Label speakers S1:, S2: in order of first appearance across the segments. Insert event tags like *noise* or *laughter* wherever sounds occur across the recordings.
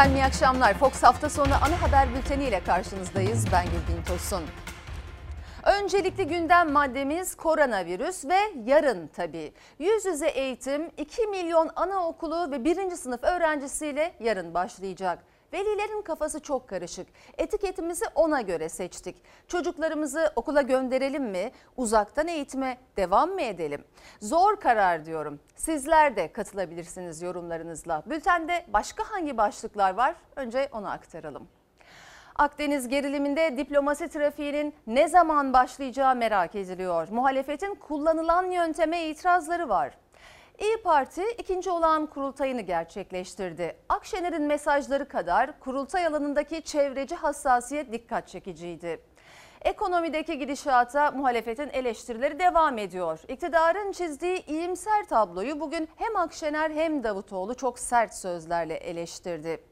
S1: Efendim iyi akşamlar. Fox hafta sonu ana haber bülteni ile karşınızdayız. Ben Gülbin Tosun. Öncelikli gündem maddemiz koronavirüs ve yarın tabii. Yüz yüze eğitim 2 milyon anaokulu ve 1. sınıf öğrencisiyle yarın başlayacak. Velilerin kafası çok karışık. Etiketimizi ona göre seçtik. Çocuklarımızı okula gönderelim mi? Uzaktan eğitime devam mı edelim? Zor karar diyorum. Sizler de katılabilirsiniz yorumlarınızla. Bültende başka hangi başlıklar var? Önce onu aktaralım. Akdeniz geriliminde diplomasi trafiğinin ne zaman başlayacağı merak ediliyor. Muhalefetin kullanılan yönteme itirazları var. İyi Parti ikinci olan kurultayını gerçekleştirdi. Akşener'in mesajları kadar kurultay alanındaki çevreci hassasiyet dikkat çekiciydi. Ekonomideki gidişata muhalefetin eleştirileri devam ediyor. İktidarın çizdiği iyimser tabloyu bugün hem Akşener hem Davutoğlu çok sert sözlerle eleştirdi.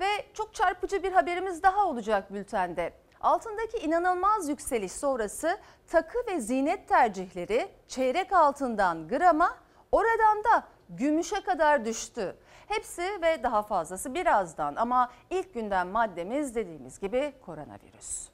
S1: Ve çok çarpıcı bir haberimiz daha olacak bültende. Altındaki inanılmaz yükseliş sonrası takı ve zinet tercihleri çeyrek altından grama oradan da gümüşe kadar düştü. Hepsi ve daha fazlası birazdan ama ilk günden maddemiz dediğimiz gibi koronavirüs.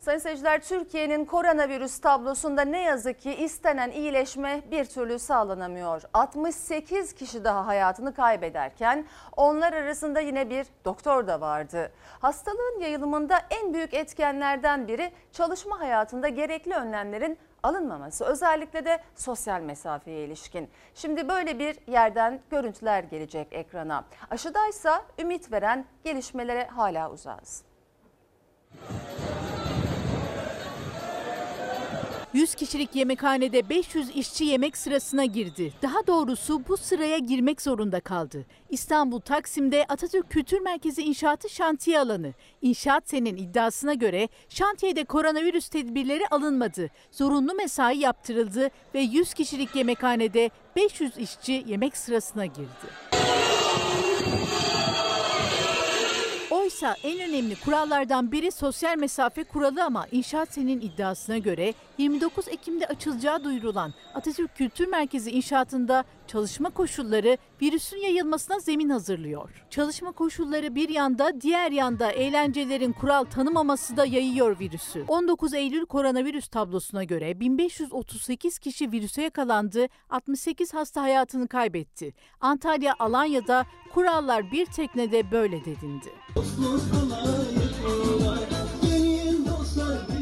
S1: Sayın seyirciler Türkiye'nin koronavirüs tablosunda ne yazık ki istenen iyileşme bir türlü sağlanamıyor. 68 kişi daha hayatını kaybederken onlar arasında yine bir doktor da vardı. Hastalığın yayılımında en büyük etkenlerden biri çalışma hayatında gerekli önlemlerin alınmaması özellikle de sosyal mesafeye ilişkin. Şimdi böyle bir yerden görüntüler gelecek ekrana. Aşıdaysa ümit veren gelişmelere hala uzağız.
S2: 100 kişilik yemekhanede 500 işçi yemek sırasına girdi. Daha doğrusu bu sıraya girmek zorunda kaldı. İstanbul Taksim'de Atatürk Kültür Merkezi inşaatı şantiye alanı. İnşaat senin iddiasına göre şantiyede koronavirüs tedbirleri alınmadı. Zorunlu mesai yaptırıldı ve 100 kişilik yemekhanede 500 işçi yemek sırasına girdi. Oysa en önemli kurallardan biri sosyal mesafe kuralı ama inşaat senin iddiasına göre 29 Ekim'de açılacağı duyurulan Atatürk Kültür Merkezi inşaatında çalışma koşulları virüsün yayılmasına zemin hazırlıyor. Çalışma koşulları bir yanda diğer yanda eğlencelerin kural tanımaması da yayıyor virüsü. 19 Eylül koronavirüs tablosuna göre 1538 kişi virüse yakalandı, 68 hasta hayatını kaybetti. Antalya, Alanya'da kurallar bir teknede böyle dedindi.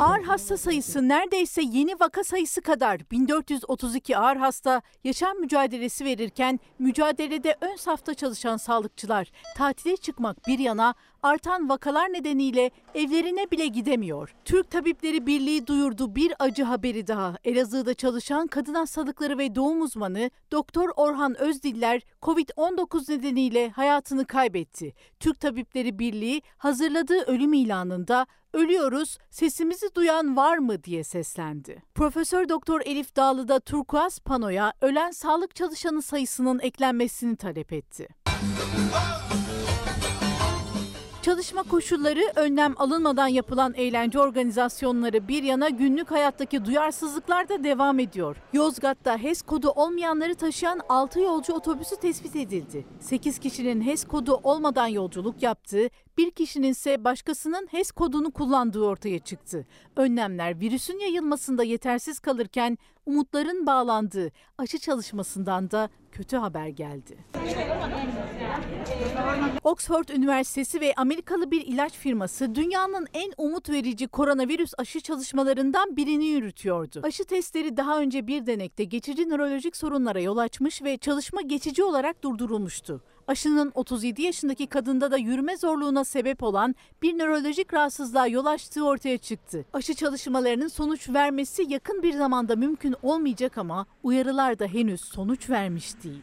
S2: Ağır hasta sayısı neredeyse yeni vaka sayısı kadar. 1432 ağır hasta yaşam mücadelesi verirken mücadelede ön safta çalışan sağlıkçılar tatile çıkmak bir yana artan vakalar nedeniyle evlerine bile gidemiyor. Türk Tabipleri Birliği duyurdu bir acı haberi daha. Elazığ'da çalışan kadın hastalıkları ve doğum uzmanı Doktor Orhan Özdiller COVID-19 nedeniyle hayatını kaybetti. Türk Tabipleri Birliği hazırladığı ölüm ilanında ölüyoruz sesimizi duyan var mı diye seslendi. Profesör Doktor Elif Dağlı da turkuaz panoya ölen sağlık çalışanı sayısının eklenmesini talep etti. Çalışma koşulları, önlem alınmadan yapılan eğlence organizasyonları bir yana günlük hayattaki duyarsızlıklar da devam ediyor. Yozgat'ta HES kodu olmayanları taşıyan 6 yolcu otobüsü tespit edildi. 8 kişinin HES kodu olmadan yolculuk yaptığı, bir kişinin ise başkasının HES kodunu kullandığı ortaya çıktı. Önlemler virüsün yayılmasında yetersiz kalırken umutların bağlandığı aşı çalışmasından da kötü haber geldi. Oxford Üniversitesi ve Amerikalı bir ilaç firması dünyanın en umut verici koronavirüs aşı çalışmalarından birini yürütüyordu. Aşı testleri daha önce bir denekte geçici nörolojik sorunlara yol açmış ve çalışma geçici olarak durdurulmuştu. Aşının 37 yaşındaki kadında da yürüme zorluğuna sebep olan bir nörolojik rahatsızlığa yol açtığı ortaya çıktı. Aşı çalışmalarının sonuç vermesi yakın bir zamanda mümkün olmayacak ama uyarılar da henüz sonuç vermiş değil.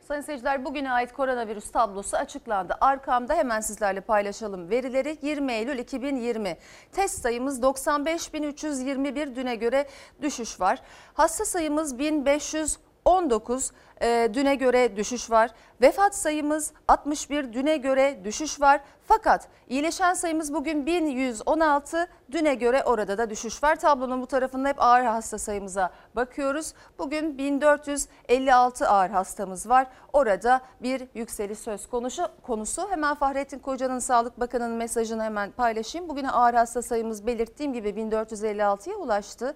S1: Sayın seyirciler bugüne ait koronavirüs tablosu açıklandı. Arkamda hemen sizlerle paylaşalım verileri 20 Eylül 2020. Test sayımız 95.321 düne göre düşüş var. Hasta sayımız 1500 19 e, düne göre düşüş var. Vefat sayımız 61 düne göre düşüş var. Fakat iyileşen sayımız bugün 1116 düne göre orada da düşüş var. Tablonun bu tarafında hep ağır hasta sayımıza bakıyoruz. Bugün 1456 ağır hastamız var. Orada bir yükseliş söz konusu. konusu. Hemen Fahrettin Koca'nın Sağlık Bakanı'nın mesajını hemen paylaşayım. Bugün ağır hasta sayımız belirttiğim gibi 1456'ya ulaştı.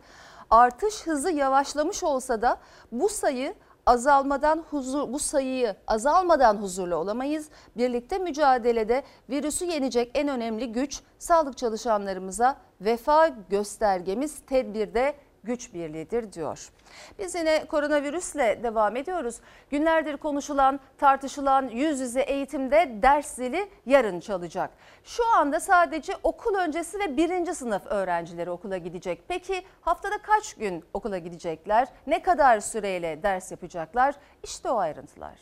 S1: Artış hızı yavaşlamış olsa da bu sayı azalmadan huzur bu sayıyı azalmadan huzurlu olamayız. Birlikte mücadelede virüsü yenecek en önemli güç sağlık çalışanlarımıza vefa göstergemiz tedbirde güç birliğidir diyor. Biz yine koronavirüsle devam ediyoruz. Günlerdir konuşulan, tartışılan yüz yüze eğitimde ders zili yarın çalacak. Şu anda sadece okul öncesi ve birinci sınıf öğrencileri okula gidecek. Peki haftada kaç gün okula gidecekler? Ne kadar süreyle ders yapacaklar? İşte o ayrıntılar.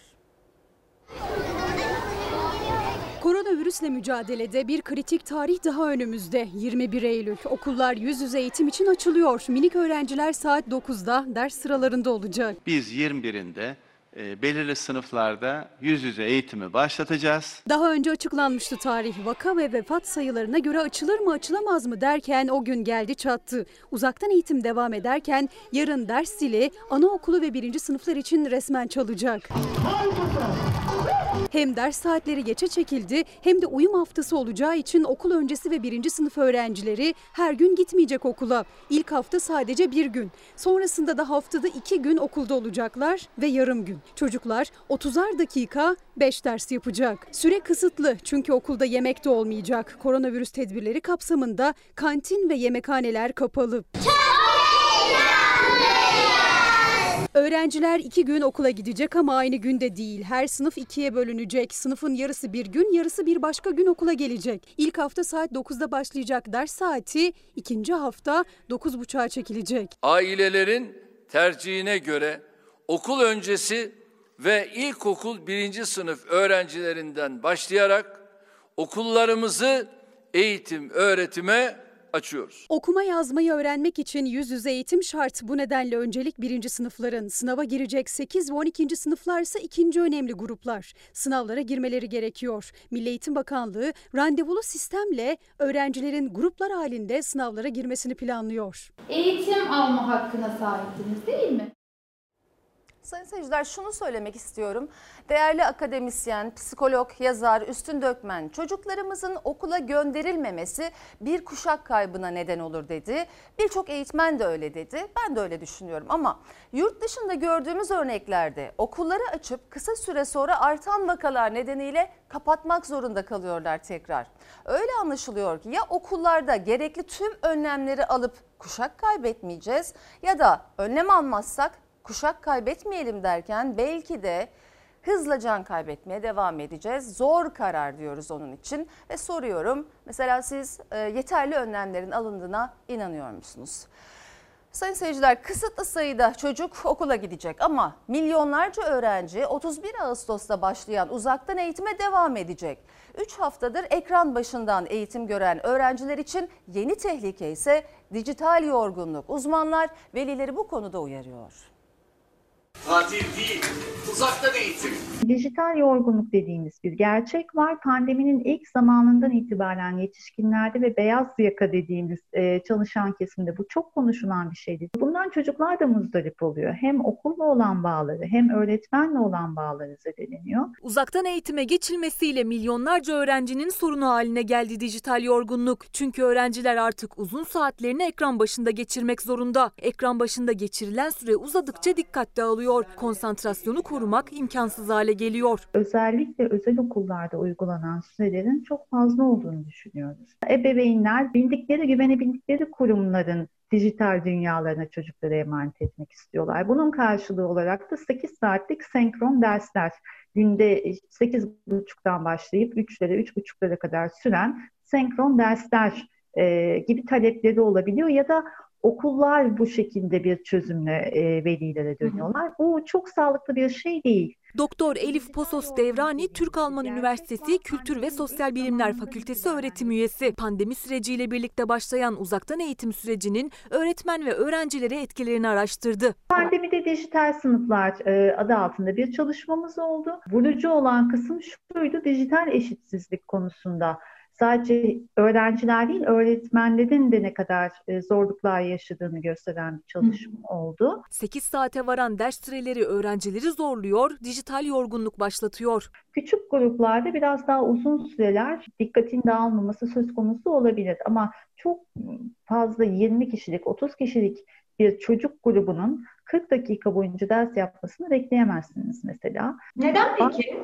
S3: Koronavirüsle mücadelede bir kritik tarih daha önümüzde. 21 Eylül. Okullar yüz yüze eğitim için açılıyor. Minik öğrenciler saat 9'da ders sıralarında olacak.
S4: Biz 21'inde e, belirli sınıflarda yüz yüze eğitimi başlatacağız.
S3: Daha önce açıklanmıştı tarih. Vaka ve vefat sayılarına göre açılır mı açılamaz mı derken o gün geldi çattı. Uzaktan eğitim devam ederken yarın ders zili anaokulu ve birinci sınıflar için resmen çalacak. Hem ders saatleri geçe çekildi hem de uyum haftası olacağı için okul öncesi ve birinci sınıf öğrencileri her gün gitmeyecek okula. İlk hafta sadece bir gün. Sonrasında da haftada iki gün okulda olacaklar ve yarım gün. Çocuklar 30'ar dakika 5 ders yapacak. Süre kısıtlı çünkü okulda yemek de olmayacak. Koronavirüs tedbirleri kapsamında kantin ve yemekhaneler kapalı. Öğrenciler iki gün okula gidecek ama aynı günde değil. Her sınıf ikiye bölünecek. Sınıfın yarısı bir gün, yarısı bir başka gün okula gelecek. İlk hafta saat 9'da başlayacak ders saati, ikinci hafta 9.30'a çekilecek.
S5: Ailelerin tercihine göre okul öncesi ve ilkokul birinci sınıf öğrencilerinden başlayarak okullarımızı eğitim, öğretime açıyoruz.
S3: Okuma yazmayı öğrenmek için yüz yüze eğitim şart. Bu nedenle öncelik birinci sınıfların sınava girecek 8 ve 12. sınıflar ise ikinci önemli gruplar. Sınavlara girmeleri gerekiyor. Milli Eğitim Bakanlığı randevulu sistemle öğrencilerin gruplar halinde sınavlara girmesini planlıyor.
S6: Eğitim alma hakkına sahipsiniz değil mi?
S1: Sayın seyirciler şunu söylemek istiyorum. Değerli akademisyen, psikolog, yazar Üstün Dökmen çocuklarımızın okula gönderilmemesi bir kuşak kaybına neden olur dedi. Birçok eğitmen de öyle dedi. Ben de öyle düşünüyorum ama yurt dışında gördüğümüz örneklerde okulları açıp kısa süre sonra artan vakalar nedeniyle kapatmak zorunda kalıyorlar tekrar. Öyle anlaşılıyor ki ya okullarda gerekli tüm önlemleri alıp kuşak kaybetmeyeceğiz ya da önlem almazsak kuşak kaybetmeyelim derken belki de hızla can kaybetmeye devam edeceğiz. Zor karar diyoruz onun için ve soruyorum mesela siz e, yeterli önlemlerin alındığına inanıyor musunuz? Sayın seyirciler kısıtlı sayıda çocuk okula gidecek ama milyonlarca öğrenci 31 Ağustos'ta başlayan uzaktan eğitime devam edecek. 3 haftadır ekran başından eğitim gören öğrenciler için yeni tehlike ise dijital yorgunluk. Uzmanlar velileri bu konuda uyarıyor.
S7: Tatil değil, uzaktan eğitim.
S8: Dijital yorgunluk dediğimiz bir gerçek var. Pandeminin ilk zamanından itibaren yetişkinlerde ve beyaz yaka dediğimiz e, çalışan kesimde bu çok konuşulan bir şeydi. Bundan çocuklar da muzdarip oluyor. Hem okulla olan bağları hem öğretmenle olan bağları zedeleniyor.
S9: Uzaktan eğitime geçilmesiyle milyonlarca öğrencinin sorunu haline geldi dijital yorgunluk. Çünkü öğrenciler artık uzun saatlerini ekran başında geçirmek zorunda. Ekran başında geçirilen süre uzadıkça dikkat dağılıyor. Konsantrasyonu korumak imkansız hale geliyor.
S8: Özellikle özel okullarda uygulanan sürelerin çok fazla olduğunu düşünüyoruz. Ebeveynler bildikleri, güvenebildikleri kurumların dijital dünyalarına çocukları emanet etmek istiyorlar. Bunun karşılığı olarak da 8 saatlik senkron dersler günde 8.30'dan başlayıp 3'lere 3.30'lara kadar süren senkron dersler e, gibi talepleri olabiliyor ya da okullar bu şekilde bir çözümle e, velilere dönüyorlar. Bu çok sağlıklı bir şey değil.
S9: Doktor Elif Posos Devrani, Türk-Alman Üniversitesi Kültür ve Sosyal Bilimler Fakültesi öğretim üyesi. Pandemi süreciyle birlikte başlayan uzaktan eğitim sürecinin öğretmen ve öğrencilere etkilerini araştırdı.
S8: Pandemide dijital sınıflar e, adı altında bir çalışmamız oldu. Vurucu olan kısım şuydu, dijital eşitsizlik konusunda. Sadece öğrenciler değil, öğretmenlerin de ne kadar e, zorluklar yaşadığını gösteren bir çalışma oldu.
S9: 8 saate varan ders süreleri öğrencileri zorluyor, dijital yorgunluk başlatıyor.
S8: Küçük gruplarda biraz daha uzun süreler dikkatin dağılmaması söz konusu olabilir. Ama çok fazla 20 kişilik, 30 kişilik bir çocuk grubunun 40 dakika boyunca ders yapmasını bekleyemezsiniz mesela.
S10: Neden peki?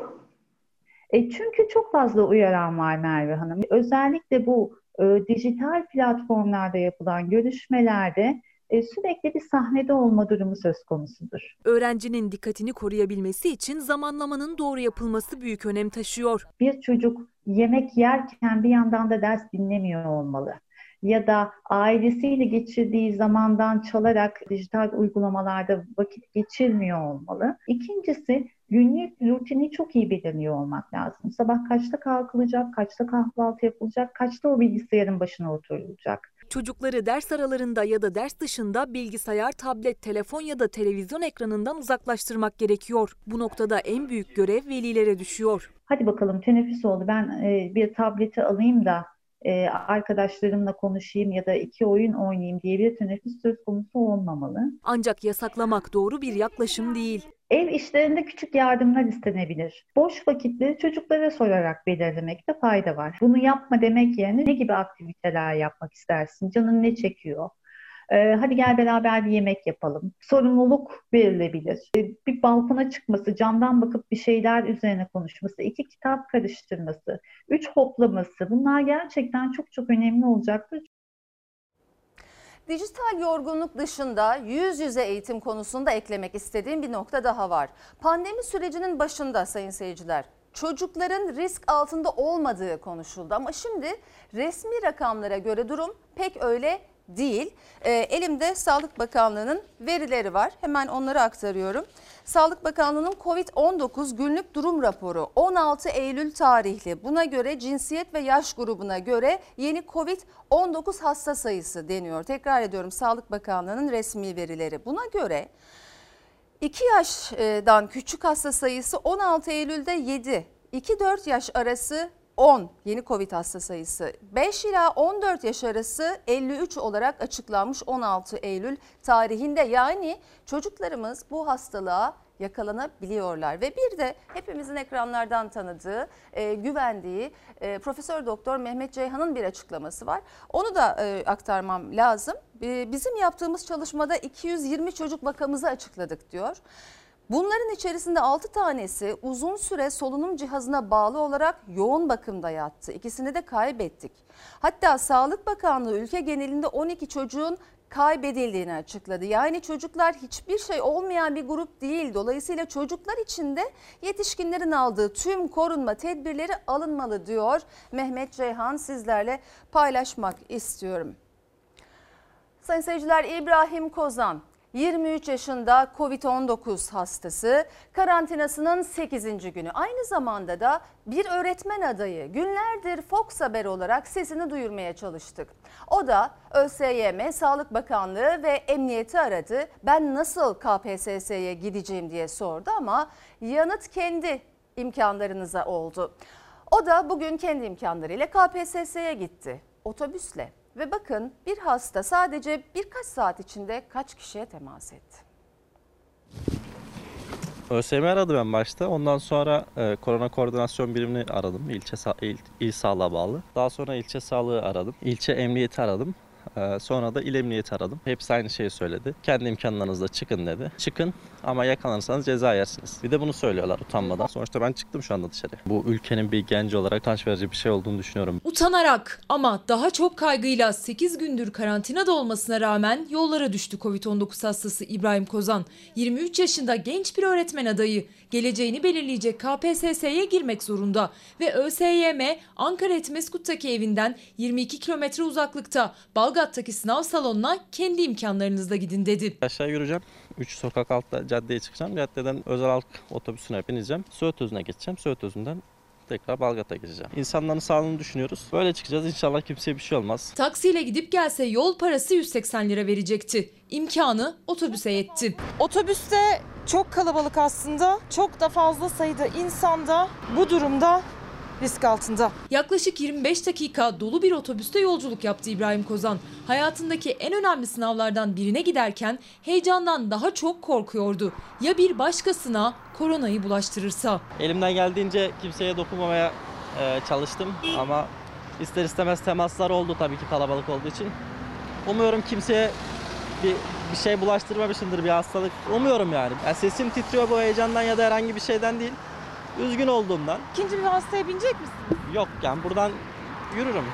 S8: E çünkü çok fazla uyaran var Merve Hanım. Özellikle bu e, dijital platformlarda yapılan görüşmelerde e, sürekli bir sahnede olma durumu söz konusudur.
S9: Öğrencinin dikkatini koruyabilmesi için zamanlamanın doğru yapılması büyük önem taşıyor.
S8: Bir çocuk yemek yerken bir yandan da ders dinlemiyor olmalı. Ya da ailesiyle geçirdiği zamandan çalarak dijital uygulamalarda vakit geçirmiyor olmalı. İkincisi günlük rutini çok iyi belirliyor olmak lazım. Sabah kaçta kalkılacak, kaçta kahvaltı yapılacak, kaçta o bilgisayarın başına oturulacak.
S9: Çocukları ders aralarında ya da ders dışında bilgisayar, tablet, telefon ya da televizyon ekranından uzaklaştırmak gerekiyor. Bu noktada en büyük görev velilere düşüyor.
S8: Hadi bakalım teneffüs oldu ben e, bir tableti alayım da e, arkadaşlarımla konuşayım ya da iki oyun oynayayım diye bir teneffüs söz konusu olmamalı.
S9: Ancak yasaklamak doğru bir yaklaşım değil.
S8: Ev işlerinde küçük yardımlar istenebilir. Boş vakitleri çocuklara sorarak belirlemekte fayda var. Bunu yapma demek yerine ne gibi aktiviteler yapmak istersin? Canın ne çekiyor? Ee, hadi gel beraber bir yemek yapalım. Sorumluluk verilebilir. Ee, bir balkona çıkması, camdan bakıp bir şeyler üzerine konuşması, iki kitap karıştırması, üç hoplaması bunlar gerçekten çok çok önemli olacaktır.
S1: Dijital yorgunluk dışında yüz yüze eğitim konusunda eklemek istediğim bir nokta daha var. Pandemi sürecinin başında sayın seyirciler çocukların risk altında olmadığı konuşuldu ama şimdi resmi rakamlara göre durum pek öyle değil. E, elimde Sağlık Bakanlığı'nın verileri var. Hemen onları aktarıyorum. Sağlık Bakanlığı'nın COVID-19 günlük durum raporu 16 Eylül tarihli. Buna göre cinsiyet ve yaş grubuna göre yeni COVID-19 hasta sayısı deniyor. Tekrar ediyorum Sağlık Bakanlığı'nın resmi verileri. Buna göre 2 yaşdan küçük hasta sayısı 16 Eylül'de 7, 2-4 yaş arası 10 yeni Covid hasta sayısı 5 ila 14 yaş arası 53 olarak açıklanmış 16 Eylül tarihinde. Yani çocuklarımız bu hastalığa yakalanabiliyorlar ve bir de hepimizin ekranlardan tanıdığı, e, güvendiği e, Profesör Doktor Mehmet Ceyhan'ın bir açıklaması var. Onu da e, aktarmam lazım. E, bizim yaptığımız çalışmada 220 çocuk vakamızı açıkladık diyor. Bunların içerisinde 6 tanesi uzun süre solunum cihazına bağlı olarak yoğun bakımda yattı. İkisini de kaybettik. Hatta Sağlık Bakanlığı ülke genelinde 12 çocuğun kaybedildiğini açıkladı. Yani çocuklar hiçbir şey olmayan bir grup değil. Dolayısıyla çocuklar için de yetişkinlerin aldığı tüm korunma tedbirleri alınmalı diyor Mehmet Ceyhan sizlerle paylaşmak istiyorum. Sayın seyirciler İbrahim Kozan 23 yaşında Covid-19 hastası karantinasının 8. günü. Aynı zamanda da bir öğretmen adayı günlerdir Fox Haber olarak sesini duyurmaya çalıştık. O da ÖSYM, Sağlık Bakanlığı ve Emniyeti aradı. Ben nasıl KPSS'ye gideceğim diye sordu ama yanıt kendi imkanlarınıza oldu. O da bugün kendi imkanlarıyla KPSS'ye gitti. Otobüsle ve bakın bir hasta sadece birkaç saat içinde kaç kişiye temas etti?
S11: ÖSYM aradı ben başta. Ondan sonra e, korona koordinasyon birimini aradım. İlçe il, il sağlığa bağlı. Daha sonra ilçe sağlığı aradım. İlçe emniyeti aradım. E, sonra da il emniyeti aradım. Hepsi aynı şeyi söyledi. Kendi imkanlarınızla çıkın dedi. Çıkın ama yakalanırsanız ceza yersiniz. Bir de bunu söylüyorlar utanmadan. Sonuçta ben çıktım şu anda dışarı. Bu ülkenin bir genci olarak utanç verici bir şey olduğunu düşünüyorum.
S9: Utanarak ama daha çok kaygıyla 8 gündür karantinada olmasına rağmen yollara düştü Covid-19 hastası İbrahim Kozan. 23 yaşında genç bir öğretmen adayı. Geleceğini belirleyecek KPSS'ye girmek zorunda ve ÖSYM Ankara Etmeskut'taki evinden 22 kilometre uzaklıkta Balgat'taki sınav salonuna kendi imkanlarınızla gidin dedi.
S11: Aşağı yürüyeceğim. 3 sokak altta caddeye çıkacağım. Caddeden özel halk otobüsüne bineceğim. Söğüt geçeceğim. Söğüt Özü'nden tekrar Balgat'a gideceğim. İnsanların sağlığını düşünüyoruz. Böyle çıkacağız. İnşallah kimseye bir şey olmaz.
S9: Taksiyle gidip gelse yol parası 180 lira verecekti. İmkanı otobüse yetti.
S10: Otobüste çok kalabalık aslında. Çok da fazla sayıda insan da bu durumda risk altında.
S9: Yaklaşık 25 dakika dolu bir otobüste yolculuk yaptı İbrahim Kozan. Hayatındaki en önemli sınavlardan birine giderken heyecandan daha çok korkuyordu. Ya bir başkasına koronayı bulaştırırsa?
S11: Elimden geldiğince kimseye dokunmamaya e, çalıştım ama ister istemez temaslar oldu tabii ki kalabalık olduğu için. Umuyorum kimseye bir, bir şey bulaştırmamışımdır bir hastalık. Umuyorum yani. yani. Sesim titriyor bu heyecandan ya da herhangi bir şeyden değil. Üzgün olduğumdan.
S10: İkinci bir hastaya binecek misin?
S11: Yok yani buradan yürürüm.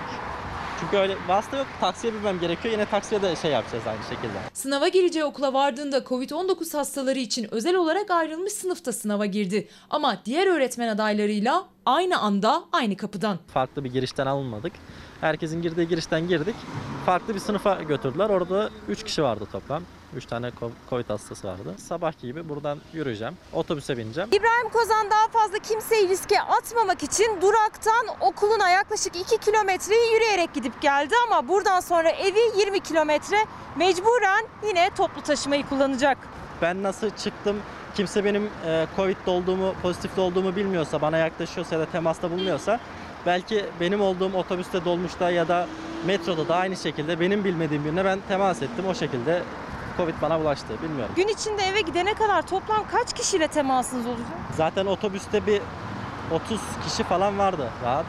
S11: Çünkü öyle vasıta yok. Taksiye binmem gerekiyor. Yine taksiye de şey yapacağız aynı şekilde.
S9: Sınava gireceği okula vardığında Covid-19 hastaları için özel olarak ayrılmış sınıfta sınava girdi. Ama diğer öğretmen adaylarıyla aynı anda aynı kapıdan.
S11: Farklı bir girişten alınmadık. Herkesin girdiği girişten girdik. Farklı bir sınıfa götürdüler. Orada 3 kişi vardı toplam. 3 tane Covid hastası vardı. Sabah gibi buradan yürüyeceğim. Otobüse bineceğim.
S10: İbrahim Kozan daha fazla kimseyi riske atmamak için duraktan okuluna yaklaşık 2 kilometreyi yürüyerek gidip geldi ama buradan sonra evi 20 kilometre mecburen yine toplu taşımayı kullanacak.
S11: Ben nasıl çıktım? Kimse benim e, Covid'de olduğumu, pozitifte olduğumu bilmiyorsa, bana yaklaşıyorsa ya da temasta bulunuyorsa belki benim olduğum otobüste, dolmuşta ya da metroda da aynı şekilde benim bilmediğim birine ben temas ettim. O şekilde Covid bana bulaştı bilmiyorum.
S10: Gün içinde eve gidene kadar toplam kaç kişiyle temasınız olacak?
S11: Zaten otobüste bir 30 kişi falan vardı rahat.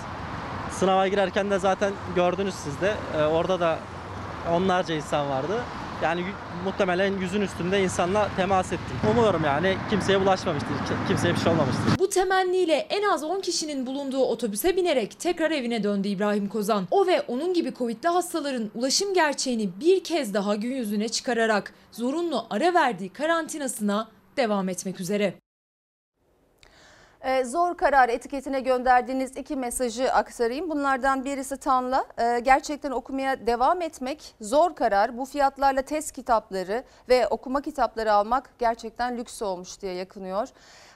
S11: Sınava girerken de zaten gördünüz siz de ee, orada da onlarca insan vardı. Yani muhtemelen yüzün üstünde insanla temas ettim. Umuyorum yani kimseye bulaşmamıştır, kimseye bir şey olmamıştır.
S9: Bu temenniyle en az 10 kişinin bulunduğu otobüse binerek tekrar evine döndü İbrahim Kozan. O ve onun gibi Covid'li hastaların ulaşım gerçeğini bir kez daha gün yüzüne çıkararak zorunlu ara verdiği karantinasına devam etmek üzere.
S1: Ee, zor karar etiketine gönderdiğiniz iki mesajı aktarayım. Bunlardan birisi Tanla. Ee, gerçekten okumaya devam etmek zor karar. Bu fiyatlarla test kitapları ve okuma kitapları almak gerçekten lüks olmuş diye yakınıyor.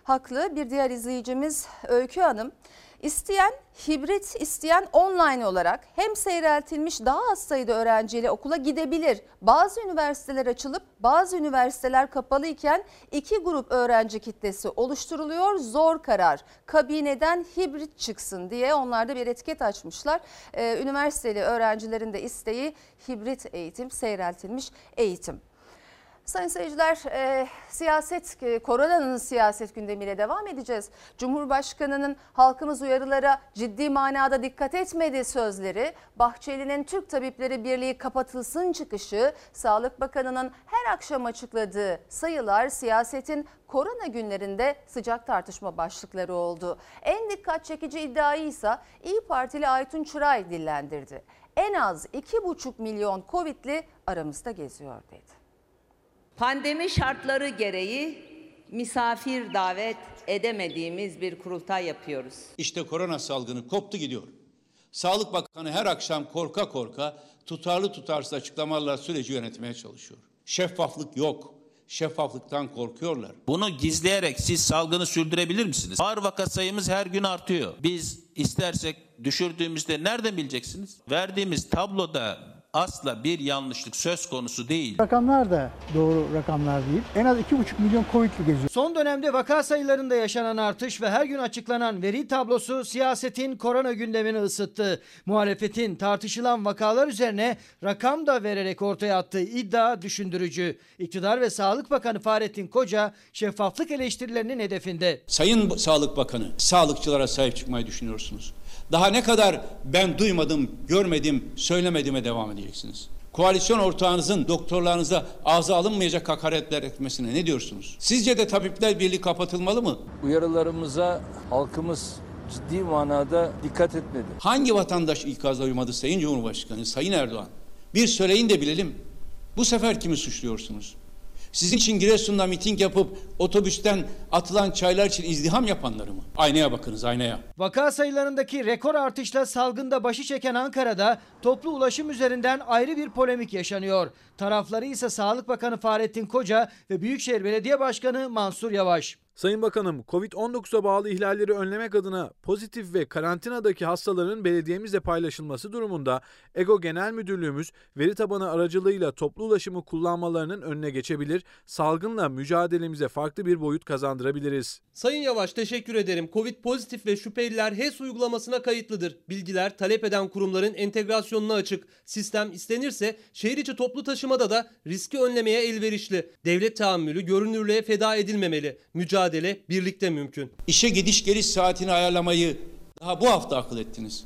S1: Haklı bir diğer izleyicimiz Öykü Hanım. İsteyen hibrit, isteyen online olarak hem seyreltilmiş daha az sayıda öğrenciyle okula gidebilir. Bazı üniversiteler açılıp bazı üniversiteler kapalı iken iki grup öğrenci kitlesi oluşturuluyor. Zor karar kabineden hibrit çıksın diye onlar da bir etiket açmışlar. Ee, üniversiteli öğrencilerin de isteği hibrit eğitim, seyreltilmiş eğitim. Sayın seyirciler e, siyaset e, koronanın siyaset gündemiyle devam edeceğiz. Cumhurbaşkanının halkımız uyarılara ciddi manada dikkat etmediği sözleri, Bahçeli'nin Türk Tabipleri Birliği kapatılsın çıkışı, Sağlık Bakanı'nın her akşam açıkladığı sayılar siyasetin korona günlerinde sıcak tartışma başlıkları oldu. En dikkat çekici iddiayı ise İyi Partili Aytun Çıray dillendirdi. En az 2,5 milyon Covid'li aramızda geziyor dedi.
S12: Pandemi şartları gereği misafir davet edemediğimiz bir kurultay yapıyoruz.
S13: İşte korona salgını koptu gidiyor. Sağlık Bakanı her akşam korka korka tutarlı tutarsız açıklamalarla süreci yönetmeye çalışıyor. Şeffaflık yok. Şeffaflıktan korkuyorlar.
S14: Bunu gizleyerek siz salgını sürdürebilir misiniz? Ağır vaka sayımız her gün artıyor. Biz istersek düşürdüğümüzde nereden bileceksiniz? Verdiğimiz tabloda asla bir yanlışlık söz konusu değil.
S15: Rakamlar da doğru rakamlar değil. En az 2,5 milyon Covid'li geziyor.
S16: Son dönemde vaka sayılarında yaşanan artış ve her gün açıklanan veri tablosu siyasetin korona gündemini ısıttı. Muhalefetin tartışılan vakalar üzerine rakam da vererek ortaya attığı iddia düşündürücü. İktidar ve Sağlık Bakanı Fahrettin Koca şeffaflık eleştirilerinin hedefinde.
S13: Sayın Sağlık Bakanı, sağlıkçılara sahip çıkmayı düşünüyorsunuz. Daha ne kadar ben duymadım, görmedim, söylemediğime devam edeceksiniz? Koalisyon ortağınızın doktorlarınıza ağza alınmayacak hakaretler etmesine ne diyorsunuz? Sizce de Tabipler Birliği kapatılmalı mı?
S5: Uyarılarımıza halkımız ciddi manada dikkat etmedi.
S13: Hangi vatandaş ikaza uymadı Sayın Cumhurbaşkanı, Sayın Erdoğan? Bir söyleyin de bilelim. Bu sefer kimi suçluyorsunuz? Sizin için Giresun'da miting yapıp otobüsten atılan çaylar için izdiham yapanları mı? Aynaya bakınız aynaya.
S16: Vaka sayılarındaki rekor artışla salgında başı çeken Ankara'da toplu ulaşım üzerinden ayrı bir polemik yaşanıyor. Tarafları ise Sağlık Bakanı Fahrettin Koca ve Büyükşehir Belediye Başkanı Mansur Yavaş.
S17: Sayın Bakanım, Covid-19'a bağlı ihlalleri önlemek adına pozitif ve karantinadaki hastaların belediyemizle paylaşılması durumunda EGO Genel Müdürlüğümüz veri tabanı aracılığıyla toplu ulaşımı kullanmalarının önüne geçebilir, salgınla mücadelemize farklı bir boyut kazandırabiliriz.
S18: Sayın Yavaş teşekkür ederim. Covid pozitif ve şüpheliler HES uygulamasına kayıtlıdır. Bilgiler talep eden kurumların entegrasyonuna açık. Sistem istenirse şehir içi toplu taşımada da riski önlemeye elverişli. Devlet tahammülü görünürlüğe feda edilmemeli. Mücadele birlikte mümkün.
S13: İşe gidiş geliş saatini ayarlamayı daha bu hafta akıl ettiniz.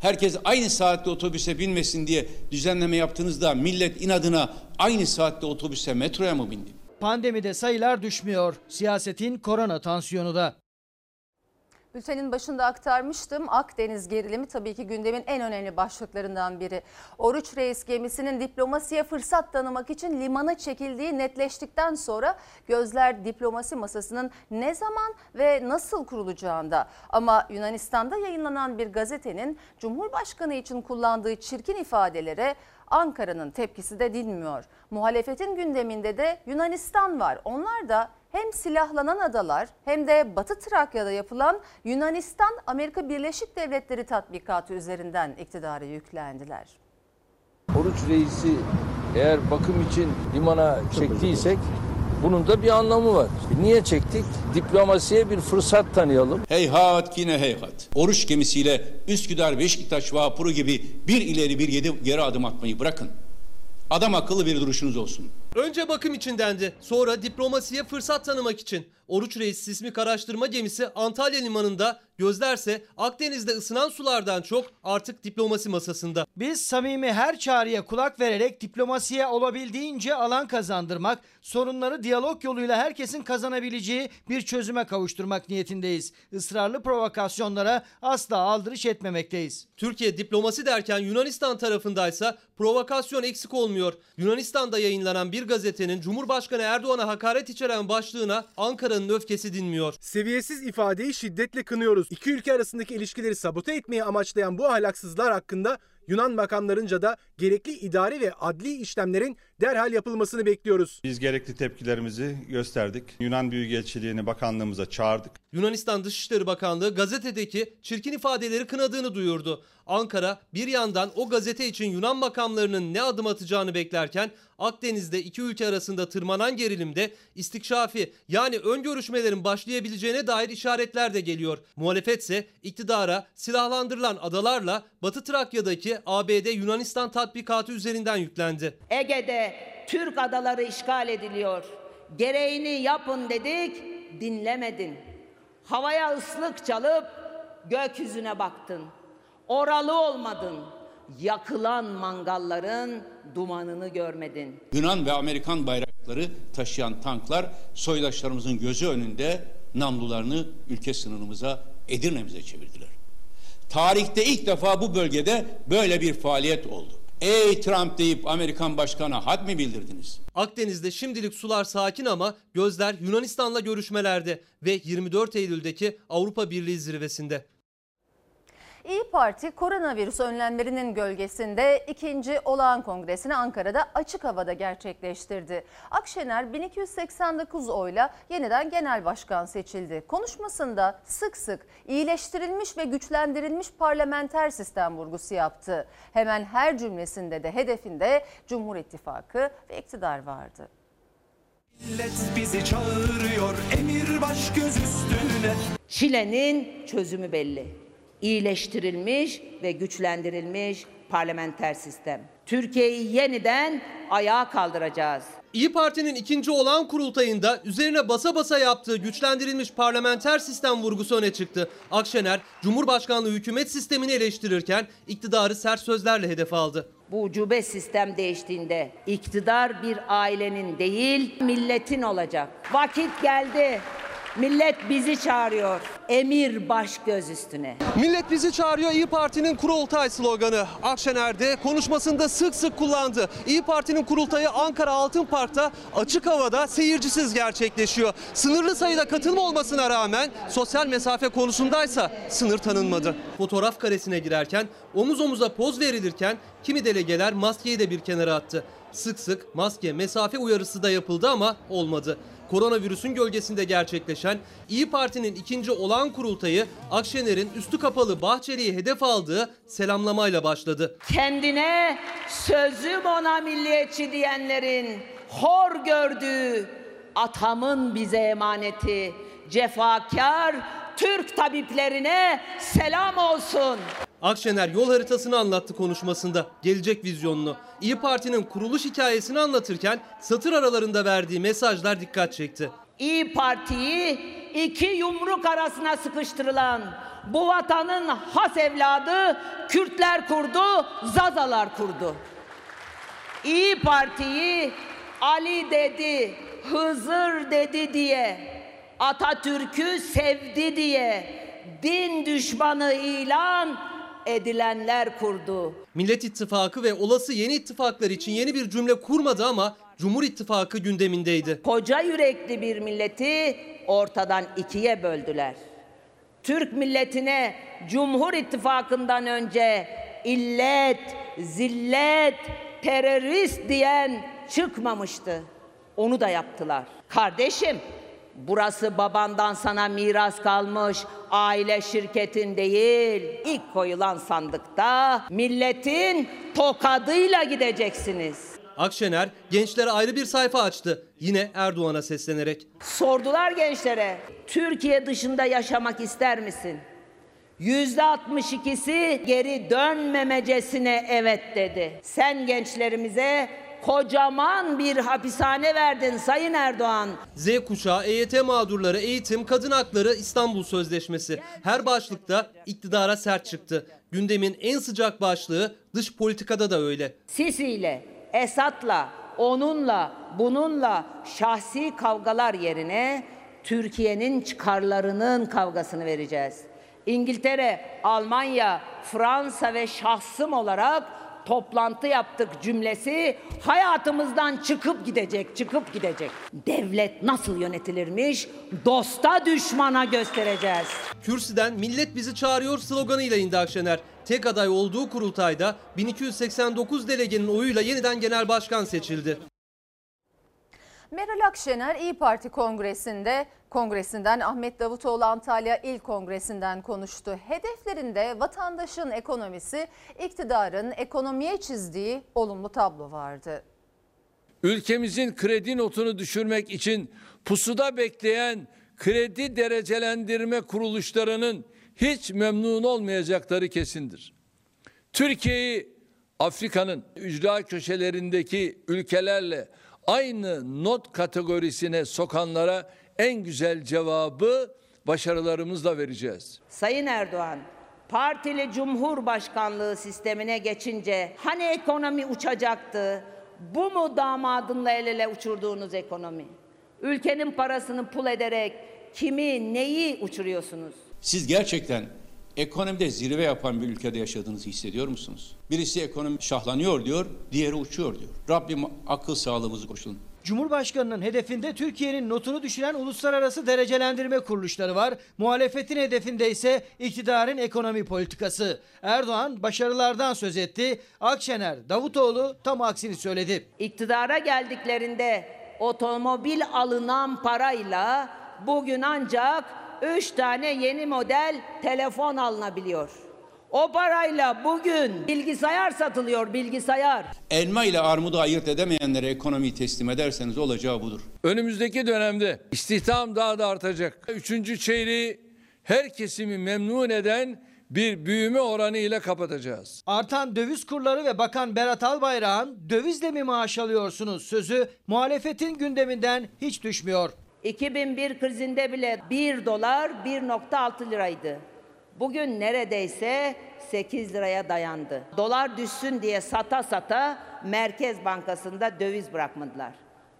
S13: Herkes aynı saatte otobüse binmesin diye düzenleme yaptığınızda millet inadına aynı saatte otobüse metroya mı bindi?
S16: Pandemide sayılar düşmüyor. Siyasetin korona tansiyonu da.
S1: Bültenin başında aktarmıştım. Akdeniz gerilimi tabii ki gündemin en önemli başlıklarından biri. Oruç Reis gemisinin diplomasiye fırsat tanımak için limana çekildiği netleştikten sonra gözler diplomasi masasının ne zaman ve nasıl kurulacağında. Ama Yunanistan'da yayınlanan bir gazetenin Cumhurbaşkanı için kullandığı çirkin ifadelere Ankara'nın tepkisi de dinmiyor. Muhalefetin gündeminde de Yunanistan var. Onlar da hem silahlanan adalar hem de Batı Trakya'da yapılan Yunanistan Amerika Birleşik Devletleri tatbikatı üzerinden iktidara yüklendiler.
S5: Oruç reisi eğer bakım için limana çektiysek bunun da bir anlamı var. Niye çektik? Diplomasiye bir fırsat tanıyalım.
S13: Heyhat yine heyhat. Oruç gemisiyle Üsküdar Beşiktaş vapuru gibi bir ileri bir yedi geri adım atmayı bırakın. Adam akıllı bir duruşunuz olsun.
S18: Önce bakım için dendi. Sonra diplomasiye fırsat tanımak için. Oruç Reis sismik araştırma gemisi Antalya limanında gözlerse Akdeniz'de ısınan sulardan çok artık diplomasi masasında.
S16: Biz samimi her çağrıya kulak vererek diplomasiye olabildiğince alan kazandırmak, sorunları diyalog yoluyla herkesin kazanabileceği bir çözüme kavuşturmak niyetindeyiz. Israrlı provokasyonlara asla aldırış etmemekteyiz.
S18: Türkiye diplomasi derken Yunanistan tarafındaysa provokasyon eksik olmuyor. Yunanistan'da yayınlanan bir gazetenin Cumhurbaşkanı Erdoğan'a hakaret içeren başlığına Ankara'nın öfkesi dinmiyor.
S17: Seviyesiz ifadeyi şiddetle kınıyoruz. İki ülke arasındaki ilişkileri sabote etmeyi amaçlayan bu ahlaksızlar hakkında Yunan makamlarınca da gerekli idari ve adli işlemlerin derhal yapılmasını bekliyoruz.
S19: Biz gerekli tepkilerimizi gösterdik. Yunan Büyükelçiliğini bakanlığımıza çağırdık.
S18: Yunanistan Dışişleri Bakanlığı gazetedeki çirkin ifadeleri kınadığını duyurdu. Ankara bir yandan o gazete için Yunan makamlarının ne adım atacağını beklerken Akdeniz'de iki ülke arasında tırmanan gerilimde istikşafi yani ön görüşmelerin başlayabileceğine dair işaretler de geliyor. Muhalefetse iktidara silahlandırılan adalarla Batı Trakya'daki ABD Yunanistan tatbikatı üzerinden yüklendi.
S12: Ege'de Türk adaları işgal ediliyor. Gereğini yapın dedik, dinlemedin. Havaya ıslık çalıp gökyüzüne baktın. Oralı olmadın. Yakılan mangalların dumanını görmedin.
S13: Yunan ve Amerikan bayrakları taşıyan tanklar soydaşlarımızın gözü önünde namlularını ülke sınırımıza Edirne'mize çevirdiler. Tarihte ilk defa bu bölgede böyle bir faaliyet oldu. Ey Trump deyip Amerikan başkanına had mi bildirdiniz?
S18: Akdeniz'de şimdilik sular sakin ama gözler Yunanistan'la görüşmelerde ve 24 Eylül'deki Avrupa Birliği zirvesinde.
S1: İyi Parti koronavirüs önlemlerinin gölgesinde ikinci olağan kongresini Ankara'da açık havada gerçekleştirdi. Akşener 1289 oyla yeniden genel başkan seçildi. Konuşmasında sık sık iyileştirilmiş ve güçlendirilmiş parlamenter sistem vurgusu yaptı. Hemen her cümlesinde de hedefinde Cumhur İttifakı ve iktidar vardı.
S20: Millet bizi çağırıyor emir baş göz üstüne.
S12: Çilenin çözümü belli. İyileştirilmiş ve güçlendirilmiş parlamenter sistem. Türkiye'yi yeniden ayağa kaldıracağız.
S18: İyi Parti'nin ikinci olağan kurultayında üzerine basa basa yaptığı güçlendirilmiş parlamenter sistem vurgusu öne çıktı. Akşener, Cumhurbaşkanlığı hükümet sistemini eleştirirken iktidarı sert sözlerle hedef aldı.
S12: Bu ucube sistem değiştiğinde iktidar bir ailenin değil milletin olacak. Vakit geldi. Millet bizi çağırıyor. Emir baş göz üstüne.
S18: Millet bizi çağırıyor İyi Parti'nin kurultay sloganı. Akşener'de konuşmasında sık sık kullandı. İyi Parti'nin kurultayı Ankara Altın Park'ta açık havada seyircisiz gerçekleşiyor. Sınırlı sayıda katılım olmasına rağmen sosyal mesafe konusundaysa sınır tanınmadı. Fotoğraf karesine girerken omuz omuza poz verilirken kimi delegeler maskeyi de bir kenara attı. Sık sık maske, mesafe uyarısı da yapıldı ama olmadı. Koronavirüsün gölgesinde gerçekleşen İyi Parti'nin ikinci olağan kurultayı Akşener'in üstü kapalı Bahçeli'yi hedef aldığı selamlamayla başladı.
S12: Kendine sözüm ona milliyetçi diyenlerin hor gördüğü atamın bize emaneti cefakar Türk tabiplerine selam olsun.
S18: Akşener yol haritasını anlattı konuşmasında, gelecek vizyonunu. İyi Parti'nin kuruluş hikayesini anlatırken satır aralarında verdiği mesajlar dikkat çekti.
S12: İyi Parti'yi iki yumruk arasına sıkıştırılan bu vatanın has evladı Kürtler kurdu, Zazalar kurdu. İyi Parti'yi Ali dedi, Hızır dedi diye, Atatürk'ü sevdi diye din düşmanı ilan edilenler kurdu.
S18: Millet İttifakı ve olası yeni ittifaklar için yeni bir cümle kurmadı ama Cumhur İttifakı gündemindeydi.
S12: Koca yürekli bir milleti ortadan ikiye böldüler. Türk milletine Cumhur İttifakı'ndan önce illet, zillet, terörist diyen çıkmamıştı. Onu da yaptılar. Kardeşim, burası babandan sana miras kalmış aile şirketin değil. İlk koyulan sandıkta milletin tokadıyla gideceksiniz.
S18: Akşener gençlere ayrı bir sayfa açtı. Yine Erdoğan'a seslenerek.
S12: Sordular gençlere, Türkiye dışında yaşamak ister misin? Yüzde 62'si geri dönmemecesine evet dedi. Sen gençlerimize kocaman bir hapishane verdin Sayın Erdoğan.
S18: Z kuşağı, EYT mağdurları, eğitim, kadın hakları, İstanbul Sözleşmesi. Her başlıkta iktidara sert çıktı. Gündemin en sıcak başlığı dış politikada da öyle.
S12: Sisi ile, Esat'la, onunla, bununla şahsi kavgalar yerine Türkiye'nin çıkarlarının kavgasını vereceğiz. İngiltere, Almanya, Fransa ve şahsım olarak toplantı yaptık cümlesi hayatımızdan çıkıp gidecek, çıkıp gidecek. Devlet nasıl yönetilirmiş? Dosta düşmana göstereceğiz.
S18: Kürsüden millet bizi çağırıyor sloganıyla indi Akşener. Tek aday olduğu kurultayda 1289 delegenin oyuyla yeniden genel başkan seçildi.
S1: Meral Akşener İyi Parti Kongresi'nde kongresinden Ahmet Davutoğlu Antalya İl Kongresi'nden konuştu. Hedeflerinde vatandaşın ekonomisi, iktidarın ekonomiye çizdiği olumlu tablo vardı.
S21: Ülkemizin kredi notunu düşürmek için pusuda bekleyen kredi derecelendirme kuruluşlarının hiç memnun olmayacakları kesindir. Türkiye'yi Afrika'nın ücra köşelerindeki ülkelerle aynı not kategorisine sokanlara en güzel cevabı başarılarımızla vereceğiz.
S12: Sayın Erdoğan, partili cumhurbaşkanlığı sistemine geçince hani ekonomi uçacaktı? Bu mu damadınla el ele uçurduğunuz ekonomi? Ülkenin parasını pul ederek kimi neyi uçuruyorsunuz?
S13: Siz gerçekten ekonomide zirve yapan bir ülkede yaşadığınızı hissediyor musunuz? Birisi ekonomi şahlanıyor diyor, diğeri uçuyor diyor. Rabbim akıl sağlığımızı koşun.
S16: Cumhurbaşkanının hedefinde Türkiye'nin notunu düşüren uluslararası derecelendirme kuruluşları var. Muhalefetin hedefinde ise iktidarın ekonomi politikası. Erdoğan başarılardan söz etti. Akşener, Davutoğlu tam aksini söyledi.
S12: İktidara geldiklerinde otomobil alınan parayla bugün ancak 3 tane yeni model telefon alınabiliyor. O parayla bugün bilgisayar satılıyor, bilgisayar.
S13: Elma ile armudu ayırt edemeyenlere ekonomiyi teslim ederseniz olacağı budur.
S21: Önümüzdeki dönemde istihdam daha da artacak. Üçüncü çeyreği her kesimi memnun eden bir büyüme oranı ile kapatacağız.
S16: Artan döviz kurları ve Bakan Berat Albayrak'ın dövizle mi maaş alıyorsunuz sözü muhalefetin gündeminden hiç düşmüyor.
S12: 2001 krizinde bile 1 dolar 1.6 liraydı. Bugün neredeyse 8 liraya dayandı. Dolar düşsün diye sata sata Merkez Bankası'nda döviz bırakmadılar.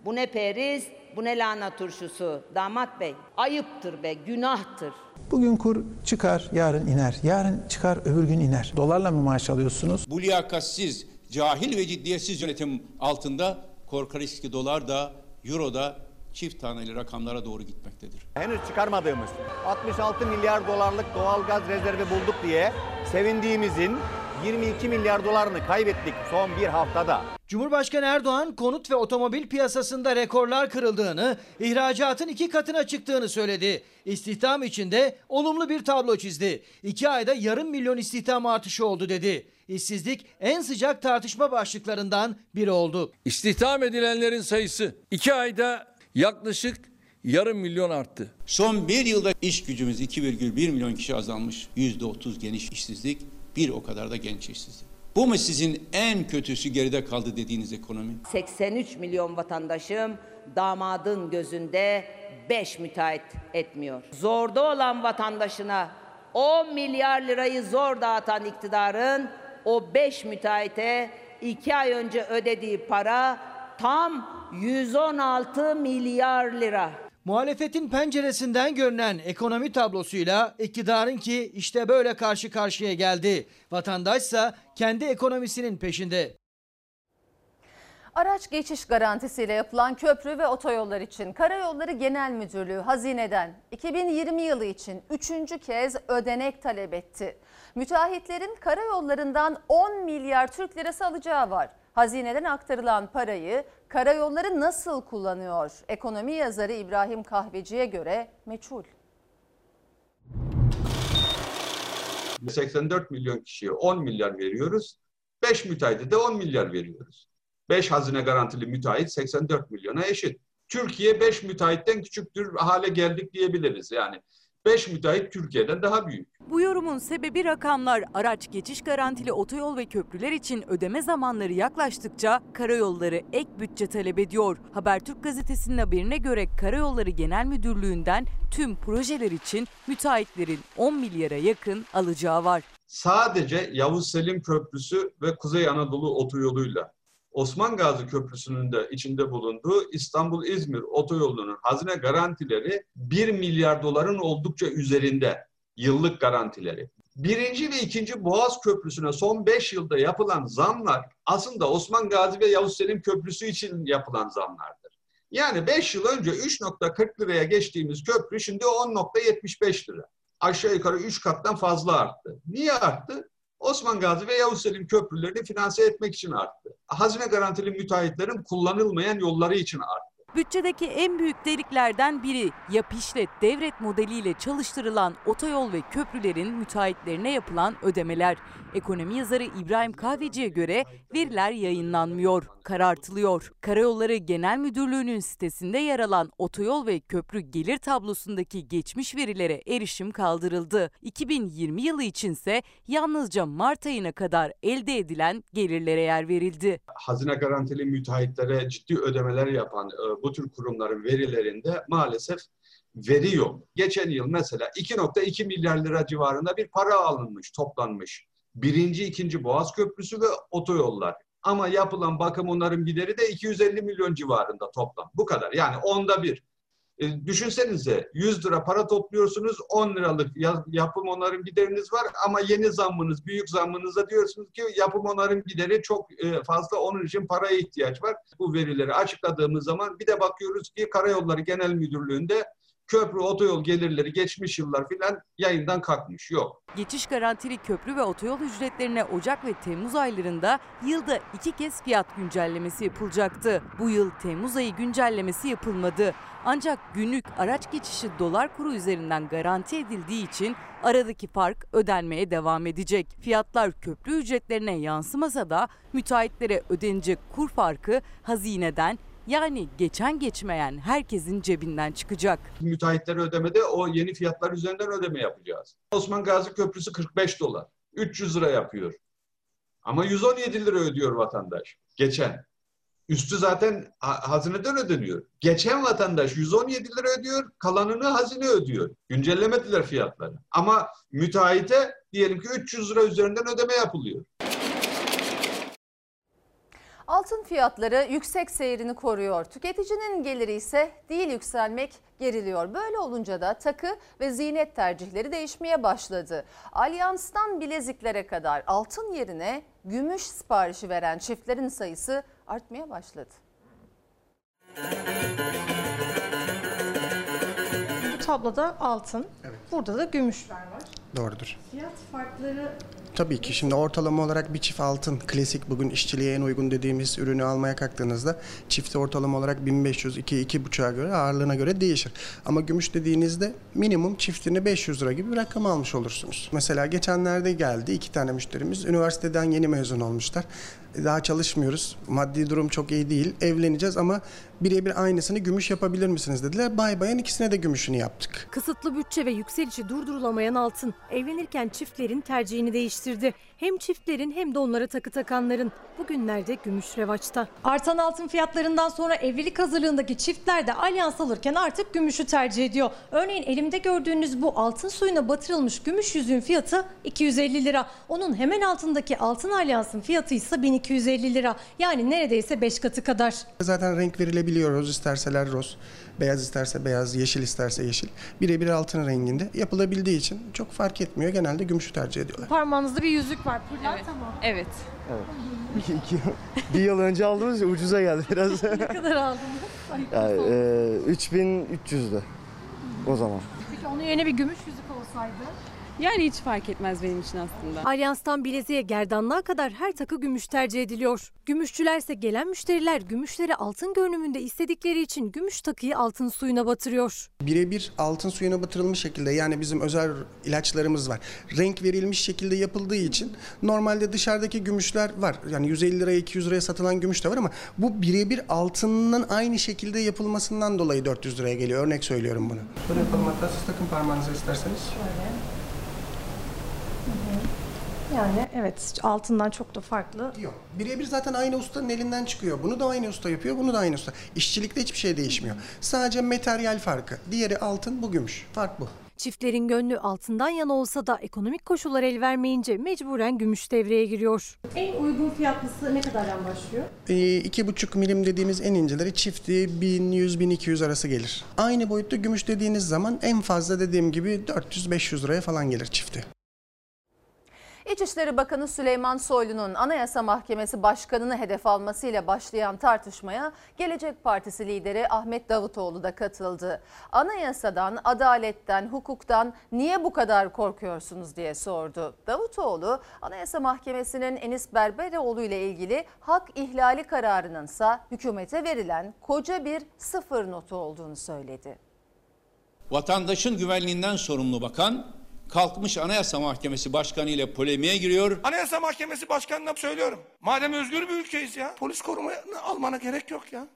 S12: Bu ne periz, bu ne lahana turşusu damat bey. Ayıptır be, günahtır.
S15: Bugün kur çıkar, yarın iner. Yarın çıkar, öbür gün iner. Dolarla mı maaş alıyorsunuz?
S13: Bu liyakatsiz, cahil ve ciddiyetsiz yönetim altında korkarız ki dolar da, euro da çift taneli rakamlara doğru gitmektedir.
S22: Henüz çıkarmadığımız 66 milyar dolarlık doğal gaz rezervi bulduk diye sevindiğimizin 22 milyar dolarını kaybettik son bir haftada.
S16: Cumhurbaşkanı Erdoğan konut ve otomobil piyasasında rekorlar kırıldığını, ihracatın iki katına çıktığını söyledi. İstihdam içinde olumlu bir tablo çizdi. İki ayda yarım milyon istihdam artışı oldu dedi. İşsizlik en sıcak tartışma başlıklarından biri oldu.
S21: İstihdam edilenlerin sayısı 2 ayda yaklaşık yarım milyon arttı.
S13: Son bir yılda iş gücümüz 2,1 milyon kişi azalmış. %30 geniş işsizlik, bir o kadar da genç işsizlik. Bu mu sizin en kötüsü geride kaldı dediğiniz ekonomi?
S12: 83 milyon vatandaşım damadın gözünde 5 müteahhit etmiyor. Zorda olan vatandaşına 10 milyar lirayı zor dağıtan iktidarın o 5 müteahhite 2 ay önce ödediği para tam 116 milyar lira.
S16: Muhalefetin penceresinden görünen ekonomi tablosuyla iktidarınki işte böyle karşı karşıya geldi. Vatandaşsa kendi ekonomisinin peşinde.
S1: Araç geçiş garantisiyle yapılan köprü ve otoyollar için Karayolları Genel Müdürlüğü hazineden 2020 yılı için 3. kez ödenek talep etti. Müteahhitlerin karayollarından 10 milyar Türk lirası alacağı var. Hazineden aktarılan parayı karayolları nasıl kullanıyor? Ekonomi yazarı İbrahim Kahveci'ye göre meçhul.
S23: 84 milyon kişiye 10 milyar veriyoruz. 5 müteahhite de 10 milyar veriyoruz. 5 hazine garantili müteahhit 84 milyona eşit. Türkiye 5 müteahhitten küçüktür hale geldik diyebiliriz. Yani 5 müteahhit Türkiye'den daha büyük.
S24: Bu yorumun sebebi rakamlar. Araç geçiş garantili otoyol ve köprüler için ödeme zamanları yaklaştıkça karayolları ek bütçe talep ediyor. Habertürk gazetesinin haberine göre Karayolları Genel Müdürlüğü'nden tüm projeler için müteahhitlerin 10 milyara yakın alacağı var.
S23: Sadece Yavuz Selim Köprüsü ve Kuzey Anadolu otoyoluyla Osman Gazi Köprüsü'nün de içinde bulunduğu İstanbul-İzmir otoyolunun hazine garantileri 1 milyar doların oldukça üzerinde yıllık garantileri. Birinci ve ikinci Boğaz Köprüsü'ne son 5 yılda yapılan zamlar aslında Osman Gazi ve Yavuz Selim Köprüsü için yapılan zamlardır. Yani 5 yıl önce 3.40 liraya geçtiğimiz köprü şimdi 10.75 lira. Aşağı yukarı 3 kattan fazla arttı. Niye arttı? Osman Gazi ve Yavuz Selim köprülerini finanse etmek için arttı. Hazine garantili müteahhitlerin kullanılmayan yolları için arttı.
S24: Bütçedeki en büyük deliklerden biri yap işlet devret modeliyle çalıştırılan otoyol ve köprülerin müteahhitlerine yapılan ödemeler. Ekonomi yazarı İbrahim Kahveci'ye göre veriler yayınlanmıyor, karartılıyor. Karayolları Genel Müdürlüğü'nün sitesinde yer alan otoyol ve köprü gelir tablosundaki geçmiş verilere erişim kaldırıldı. 2020 yılı içinse yalnızca Mart ayına kadar elde edilen gelirlere yer verildi.
S23: Hazine garantili müteahhitlere ciddi ödemeler yapan e, bu tür kurumların verilerinde maalesef veri yok. Geçen yıl mesela 2.2 milyar lira civarında bir para alınmış, toplanmış. Birinci, ikinci Boğaz Köprüsü ve otoyollar. Ama yapılan bakım onarım gideri de 250 milyon civarında toplam. Bu kadar. Yani onda bir. E, düşünsenize 100 lira para topluyorsunuz 10 liralık yapım onarım gideriniz var ama yeni zammınız, büyük zammınızda diyorsunuz ki yapım onarım gideri çok e, fazla onun için paraya ihtiyaç var. Bu verileri açıkladığımız zaman bir de bakıyoruz ki Karayolları Genel Müdürlüğü'nde köprü, otoyol gelirleri geçmiş yıllar filan yayından kalkmış. Yok.
S24: Geçiş garantili köprü ve otoyol ücretlerine Ocak ve Temmuz aylarında yılda iki kez fiyat güncellemesi yapılacaktı. Bu yıl Temmuz ayı güncellemesi yapılmadı. Ancak günlük araç geçişi dolar kuru üzerinden garanti edildiği için aradaki fark ödenmeye devam edecek. Fiyatlar köprü ücretlerine yansımasa da müteahhitlere ödenecek kur farkı hazineden yani geçen geçmeyen herkesin cebinden çıkacak.
S23: Müteahhitlere ödemede o yeni fiyatlar üzerinden ödeme yapacağız. Osman Gazi Köprüsü 45 dolar. 300 lira yapıyor. Ama 117 lira ödüyor vatandaş. Geçen. Üstü zaten hazineden ödeniyor. Geçen vatandaş 117 lira ödüyor, kalanını hazine ödüyor. Güncellemediler fiyatları. Ama müteahhite diyelim ki 300 lira üzerinden ödeme yapılıyor.
S1: Altın fiyatları yüksek seyrini koruyor. Tüketicinin geliri ise değil yükselmek geriliyor. Böyle olunca da takı ve ziynet tercihleri değişmeye başladı. Alyans'tan bileziklere kadar altın yerine gümüş siparişi veren çiftlerin sayısı artmaya başladı.
S25: Bu tabloda altın, burada da gümüşler var.
S26: Doğrudur.
S25: Fiyat farkları
S26: Tabii ki şimdi ortalama olarak bir çift altın klasik bugün işçiliğe en uygun dediğimiz ürünü almaya kalktığınızda çifti ortalama olarak 1500 2 2,5'a göre ağırlığına göre değişir. Ama gümüş dediğinizde minimum çiftini 500 lira gibi bir rakam almış olursunuz. Mesela geçenlerde geldi iki tane müşterimiz üniversiteden yeni mezun olmuşlar. Daha çalışmıyoruz. Maddi durum çok iyi değil. Evleneceğiz ama birebir aynısını gümüş yapabilir misiniz dediler. Bay bayan ikisine de gümüşünü yaptık.
S27: Kısıtlı bütçe ve yükselişi durdurulamayan altın evlenirken çiftlerin tercihini değiştirdi eleştirdi. Hem çiftlerin hem de onlara takı takanların. Bugünlerde gümüş revaçta.
S25: Artan altın fiyatlarından sonra evlilik hazırlığındaki çiftler de alyans alırken artık gümüşü tercih ediyor. Örneğin elimde gördüğünüz bu altın suyuna batırılmış gümüş yüzüğün fiyatı 250 lira. Onun hemen altındaki altın alyansın fiyatı ise 1250 lira. Yani neredeyse 5 katı kadar.
S26: Zaten renk verilebiliyor. Roz isterseler roz, beyaz isterse beyaz, yeşil isterse yeşil. Birebir altın renginde yapılabildiği için çok fark etmiyor. Genelde gümüşü tercih ediyorlar.
S25: Parmağınızda bir yüzük var. Pırlanta mı?
S28: Evet.
S26: Evet. *laughs*
S28: bir yıl önce aldığımız için ucuza geldi biraz. *laughs*
S25: Ne kadar aldınız? *laughs*
S28: yani, e, 3300'dü o zaman.
S25: Peki onun yerine bir gümüş yüzük olsaydı?
S28: Yani hiç fark etmez benim için aslında.
S27: Alyanstan bileziğe gerdanlığa kadar her takı gümüş tercih ediliyor. Gümüşçülerse gelen müşteriler gümüşleri altın görünümünde istedikleri için gümüş takıyı altın suyuna batırıyor.
S26: Birebir altın suyuna batırılmış şekilde yani bizim özel ilaçlarımız var. Renk verilmiş şekilde yapıldığı için normalde dışarıdaki gümüşler var. Yani 150 liraya 200 liraya satılan gümüş de var ama bu birebir altının aynı şekilde yapılmasından dolayı 400 liraya geliyor. Örnek söylüyorum bunu. Şöyle yapalım hatta siz takın parmağınıza isterseniz.
S25: Şöyle. Yani evet altından çok da farklı.
S26: Yok. Birebir zaten aynı ustanın elinden çıkıyor. Bunu da aynı usta yapıyor, bunu da aynı usta. İşçilikte hiçbir şey değişmiyor. Sadece materyal farkı. Diğeri altın, bu gümüş. Fark bu.
S27: Çiftlerin gönlü altından yana olsa da ekonomik koşullar el vermeyince mecburen gümüş devreye giriyor.
S25: En uygun fiyatlısı ne kadardan başlıyor?
S26: Ee, iki buçuk milim dediğimiz en inceleri çifti 1100-1200 arası gelir. Aynı boyutta gümüş dediğiniz zaman en fazla dediğim gibi 400-500 liraya falan gelir çifti.
S1: İçişleri Bakanı Süleyman Soylu'nun Anayasa Mahkemesi Başkanı'nı hedef almasıyla başlayan tartışmaya Gelecek Partisi lideri Ahmet Davutoğlu da katıldı. Anayasadan, adaletten, hukuktan niye bu kadar korkuyorsunuz diye sordu. Davutoğlu, Anayasa Mahkemesi'nin Enis Berberoğlu ile ilgili hak ihlali kararının ise hükümete verilen koca bir sıfır notu olduğunu söyledi.
S13: Vatandaşın güvenliğinden sorumlu bakan kalkmış Anayasa Mahkemesi Başkanı ile polemiğe giriyor.
S29: Anayasa Mahkemesi Başkanı'na söylüyorum. Madem özgür bir ülkeyiz ya. Polis korumayı almana gerek yok ya.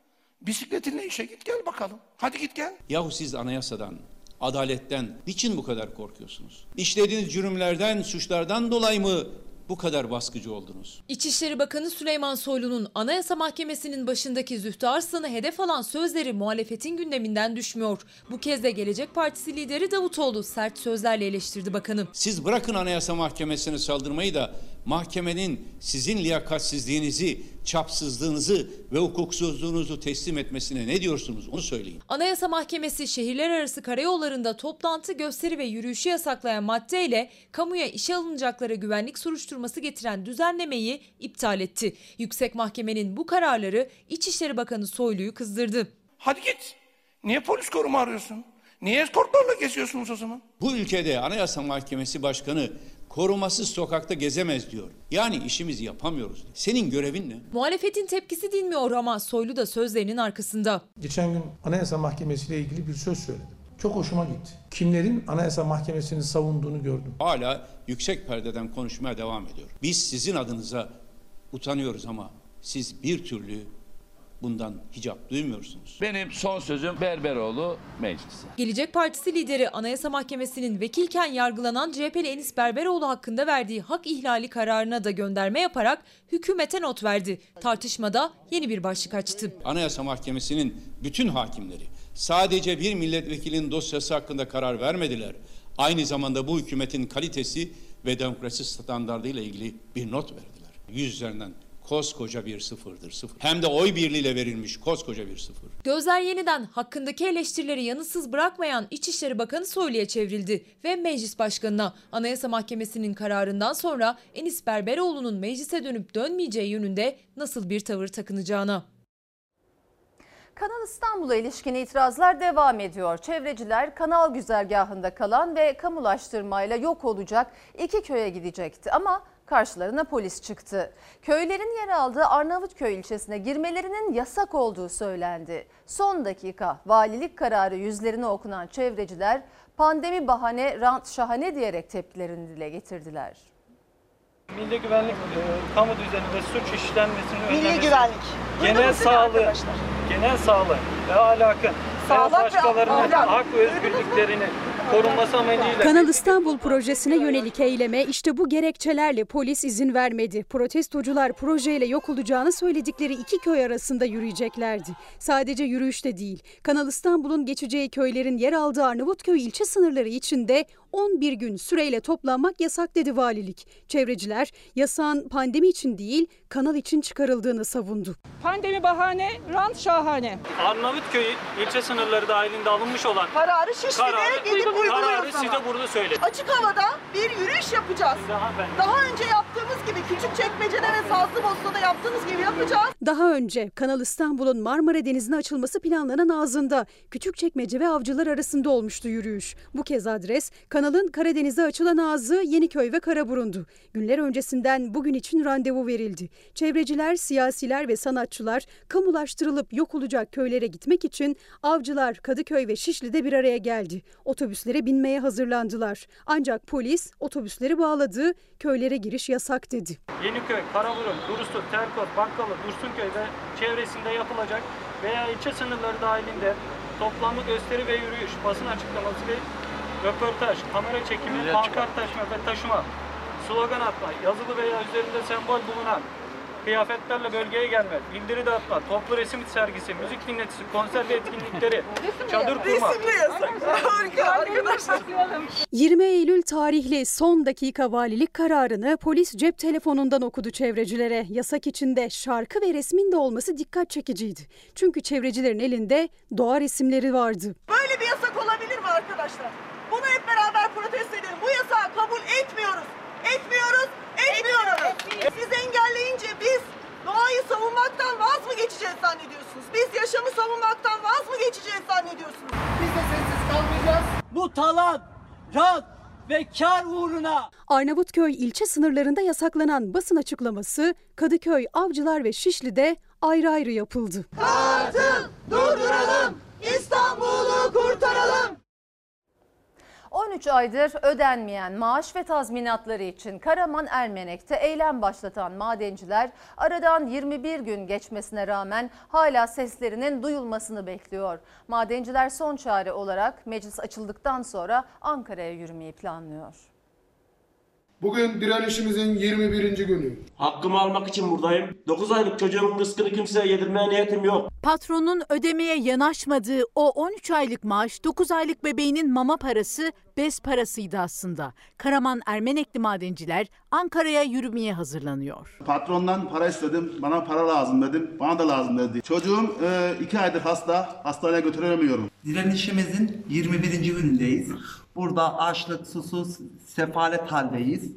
S29: Bisikletinle işe git gel bakalım. Hadi git gel.
S13: Yahu siz anayasadan, adaletten niçin bu kadar korkuyorsunuz? İşlediğiniz cürümlerden, suçlardan dolayı mı bu kadar baskıcı oldunuz?
S9: İçişleri Bakanı Süleyman Soylu'nun Anayasa Mahkemesi'nin başındaki Zühtü Arslan'ı hedef alan sözleri muhalefetin gündeminden düşmüyor. Bu kez de Gelecek Partisi lideri Davutoğlu sert sözlerle eleştirdi bakanı.
S13: Siz bırakın Anayasa Mahkemesi'ne saldırmayı da mahkemenin sizin liyakatsizliğinizi, çapsızlığınızı ve hukuksuzluğunuzu teslim etmesine ne diyorsunuz onu söyleyin.
S9: Anayasa Mahkemesi şehirler arası karayollarında toplantı, gösteri ve yürüyüşü yasaklayan maddeyle kamuya işe alınacaklara güvenlik soruşturması getiren düzenlemeyi iptal etti. Yüksek Mahkemenin bu kararları İçişleri Bakanı Soylu'yu kızdırdı.
S29: Hadi git. Niye polis koruma arıyorsun? Niye eskortlarla geziyorsunuz o zaman?
S13: Bu ülkede Anayasa Mahkemesi Başkanı korumasız sokakta gezemez diyor. Yani işimizi yapamıyoruz. Senin görevin ne?
S9: Muhalefetin tepkisi dinmiyor ama Soylu da sözlerinin arkasında.
S30: Geçen gün Anayasa Mahkemesi ile ilgili bir söz söyledim. Çok hoşuma gitti. Kimlerin Anayasa Mahkemesi'ni savunduğunu gördüm.
S13: Hala yüksek perdeden konuşmaya devam ediyor. Biz sizin adınıza utanıyoruz ama siz bir türlü bundan hicap duymuyorsunuz.
S21: Benim son sözüm Berberoğlu meclise.
S9: Gelecek Partisi lideri Anayasa Mahkemesi'nin vekilken yargılanan CHP'li Enis Berberoğlu hakkında verdiği hak ihlali kararına da gönderme yaparak hükümete not verdi. Tartışmada yeni bir başlık açtı.
S13: Anayasa Mahkemesi'nin bütün hakimleri sadece bir milletvekilinin dosyası hakkında karar vermediler. Aynı zamanda bu hükümetin kalitesi ve demokrasi standardı ile ilgili bir not verdiler. Yüz üzerinden koskoca bir sıfırdır. Sıfır. Hem de oy birliğiyle verilmiş koskoca bir sıfır.
S9: Gözler yeniden hakkındaki eleştirileri yanıtsız bırakmayan İçişleri Bakanı Soylu'ya çevrildi ve Meclis Başkanı'na Anayasa Mahkemesi'nin kararından sonra Enis Berberoğlu'nun meclise dönüp dönmeyeceği yönünde nasıl bir tavır takınacağına.
S1: Kanal İstanbul'a ilişkin itirazlar devam ediyor. Çevreciler kanal güzergahında kalan ve kamulaştırmayla yok olacak iki köye gidecekti ama karşılarına polis çıktı. Köylerin yer aldığı Arnavutköy ilçesine girmelerinin yasak olduğu söylendi. Son dakika valilik kararı yüzlerine okunan çevreciler pandemi bahane rant şahane diyerek tepkilerini dile getirdiler.
S31: Milli güvenlik, e, kamu düzeni ve suç işlenmesini
S32: Milli
S31: önlemesi,
S32: güvenlik. Duydunuz
S31: genel sağlığı, genel sağlığı ve ahlakın
S32: Sağlık
S31: ve başkalarının
S32: ahlak.
S31: hak ve özgürlüklerinin korunması amacıyla
S3: Kanal İstanbul projesine yönelik eyleme işte bu gerekçelerle polis izin vermedi. Protestocular projeyle yok olacağını söyledikleri iki köy arasında yürüyeceklerdi. Sadece yürüyüşte değil, Kanal İstanbul'un geçeceği köylerin yer aldığı Arnavutköy ilçe sınırları içinde 11 gün süreyle toplanmak yasak dedi valilik. Çevreciler yasağın pandemi için değil, kanal için çıkarıldığını savundu.
S32: Pandemi bahane, rant şahane.
S31: Arnavutköy ilçe sınırları dahilinde alınmış olan
S32: Kararı Şişli'de
S31: Kararı-
S32: gidip
S31: kararı
S32: uyguluyoruz
S31: size burada söyledim.
S32: Açık havada bir yürüyüş yapacağız. Daha önce yaptığımız gibi küçük çekmecede ve Sazlıbosna'da yaptığımız gibi yapacağız.
S3: Daha önce Kanal İstanbul'un Marmara Denizi'ne açılması planlanan ağzında Küçükçekmece ve Avcılar arasında olmuştu yürüyüş. Bu kez adres kanalın Karadeniz'e açılan ağzı Yeniköy ve Karaburun'du. Günler öncesinden bugün için randevu verildi. Çevreciler, siyasiler ve sanatçılar kamulaştırılıp yok olacak köylere gitmek için Avcılar, Kadıköy ve Şişli'de bir araya geldi. Otobüslere binmeye hazırlandılar. Ancak polis otobüsleri bağladı, köylere giriş yasak dedi.
S31: Yeniköy, Karaburun, Durusu, Terkot, Bakkalı, Dursunköy ve çevresinde yapılacak veya ilçe sınırları dahilinde toplamlı gösteri ve yürüyüş, basın açıklaması ve röportaj, kamera çekimi, pankart taşıma ve taşıma, slogan atma, yazılı veya üzerinde sembol bulunan kıyafetlerle bölgeye gelme, bildiri dağıtma, toplu resim sergisi, müzik dinletisi, konser ve etkinlikleri, *laughs* çadır kurma.
S32: Resimle yasak. Harika arkadaşlar.
S3: 20 Eylül tarihli son dakika valilik kararını polis cep telefonundan okudu çevrecilere. Yasak içinde şarkı ve resmin de olması dikkat çekiciydi. Çünkü çevrecilerin elinde doğa resimleri vardı.
S32: Böyle bir yasak olabilir mi arkadaşlar? Bunu hep beraber protesto edelim. Bu yasağı kabul etmiyoruz. Etmiyoruz, etmiyoruz. Siz engelleyince biz doğayı savunmaktan vaz mı geçeceğiz zannediyorsunuz? Biz yaşamı savunmaktan vaz mı geçeceğiz zannediyorsunuz? Biz de sessiz kalmayacağız.
S33: Bu talan, rant ve kar uğruna
S3: Arnavutköy ilçe sınırlarında yasaklanan basın açıklaması Kadıköy, Avcılar ve Şişli'de ayrı ayrı yapıldı.
S32: Artık durduralım. İstanbul'u kurtaralım.
S1: 13 aydır ödenmeyen maaş ve tazminatları için Karaman Ermenek'te eylem başlatan madenciler aradan 21 gün geçmesine rağmen hala seslerinin duyulmasını bekliyor. Madenciler son çare olarak meclis açıldıktan sonra Ankara'ya yürümeyi planlıyor.
S34: Bugün direnişimizin 21. günü.
S35: Hakkımı almak için buradayım. 9 aylık çocuğumun rızkını kimseye yedirmeye niyetim yok.
S2: Patronun ödemeye yanaşmadığı o 13 aylık maaş 9 aylık bebeğinin mama parası bez parasıydı aslında. Karaman Ermenekli madenciler Ankara'ya yürümeye hazırlanıyor.
S36: Patrondan para istedim. Bana para lazım dedim. Bana da lazım dedi. Çocuğum e, iki aydır hasta. Hastaneye götüremiyorum.
S37: Direnişimizin 21. günündeyiz. Burada açlık, susuz, sefalet haldeyiz.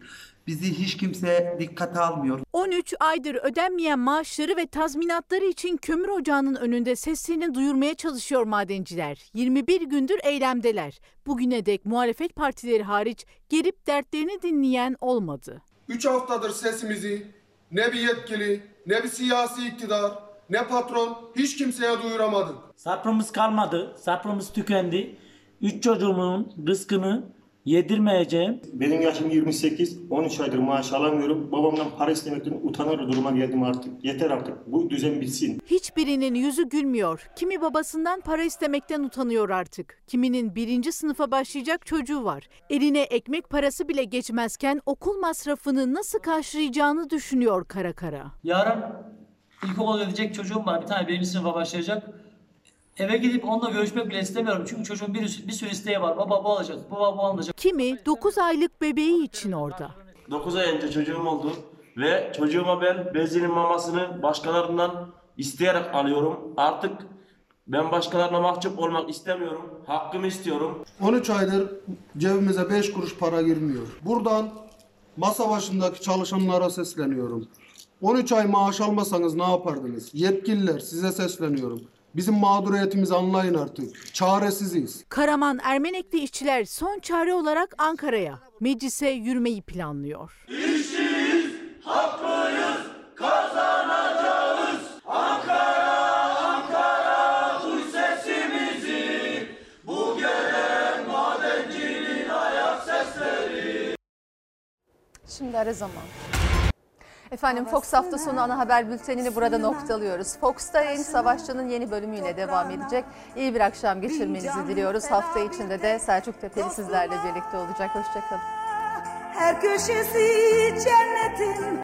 S37: Bizi hiç kimse dikkate almıyor.
S2: 13 aydır ödenmeyen maaşları ve tazminatları için kömür ocağının önünde seslerini duyurmaya çalışıyor madenciler. 21 gündür eylemdeler. Bugüne dek muhalefet partileri hariç gelip dertlerini dinleyen olmadı.
S34: 3 haftadır sesimizi ne bir yetkili, ne bir siyasi iktidar, ne patron hiç kimseye duyuramadık.
S35: Sabrımız kalmadı. Sabrımız tükendi. Üç çocuğumun rızkını yedirmeyeceğim.
S38: Benim yaşım 28, 13 aydır maaş alamıyorum. Babamdan para istemekten utanır duruma geldim artık. Yeter artık. Bu düzen bitsin.
S2: Hiçbirinin yüzü gülmüyor. Kimi babasından para istemekten utanıyor artık. Kiminin birinci sınıfa başlayacak çocuğu var. Eline ekmek parası bile geçmezken okul masrafını nasıl karşılayacağını düşünüyor kara kara.
S35: Yarın ilkokul ödeyecek çocuğum var. Bir tane birinci sınıfa başlayacak. Eve gidip onunla görüşmek bile istemiyorum. Çünkü çocuğun bir, bir sürü isteği var. Baba bu alacağız, baba bu alacak.
S2: Kimi 9 aylık bebeği için orada.
S35: 9 ay önce çocuğum oldu
S39: Ve çocuğuma ben bezinin mamasını başkalarından isteyerek alıyorum. Artık ben başkalarına mahcup olmak istemiyorum. Hakkımı istiyorum.
S34: 13 aydır cebimize 5 kuruş para girmiyor. Buradan masa başındaki çalışanlara sesleniyorum. 13 ay maaş almasanız ne yapardınız? Yetkililer size sesleniyorum. Bizim mağduriyetimizi anlayın artık. Çaresiziz.
S40: Karaman Ermenekli işçiler son çare olarak Ankara'ya, meclise yürümeyi planlıyor.
S41: İşçiyiz, haklıyız, kazanacağız. Ankara, Ankara, duy sesimizi. Bu gelen madencinin ayak sesleri.
S1: Şimdi ara zaman. Efendim Fox hafta sonu ana haber bültenini burada noktalıyoruz. Fox'ta yayın Savaşçı'nın yeni bölümüyle devam edecek. İyi bir akşam geçirmenizi diliyoruz. Hafta içinde de Selçuk Tepeli sizlerle birlikte olacak. Hoşçakalın.
S41: Her köşesi cennetin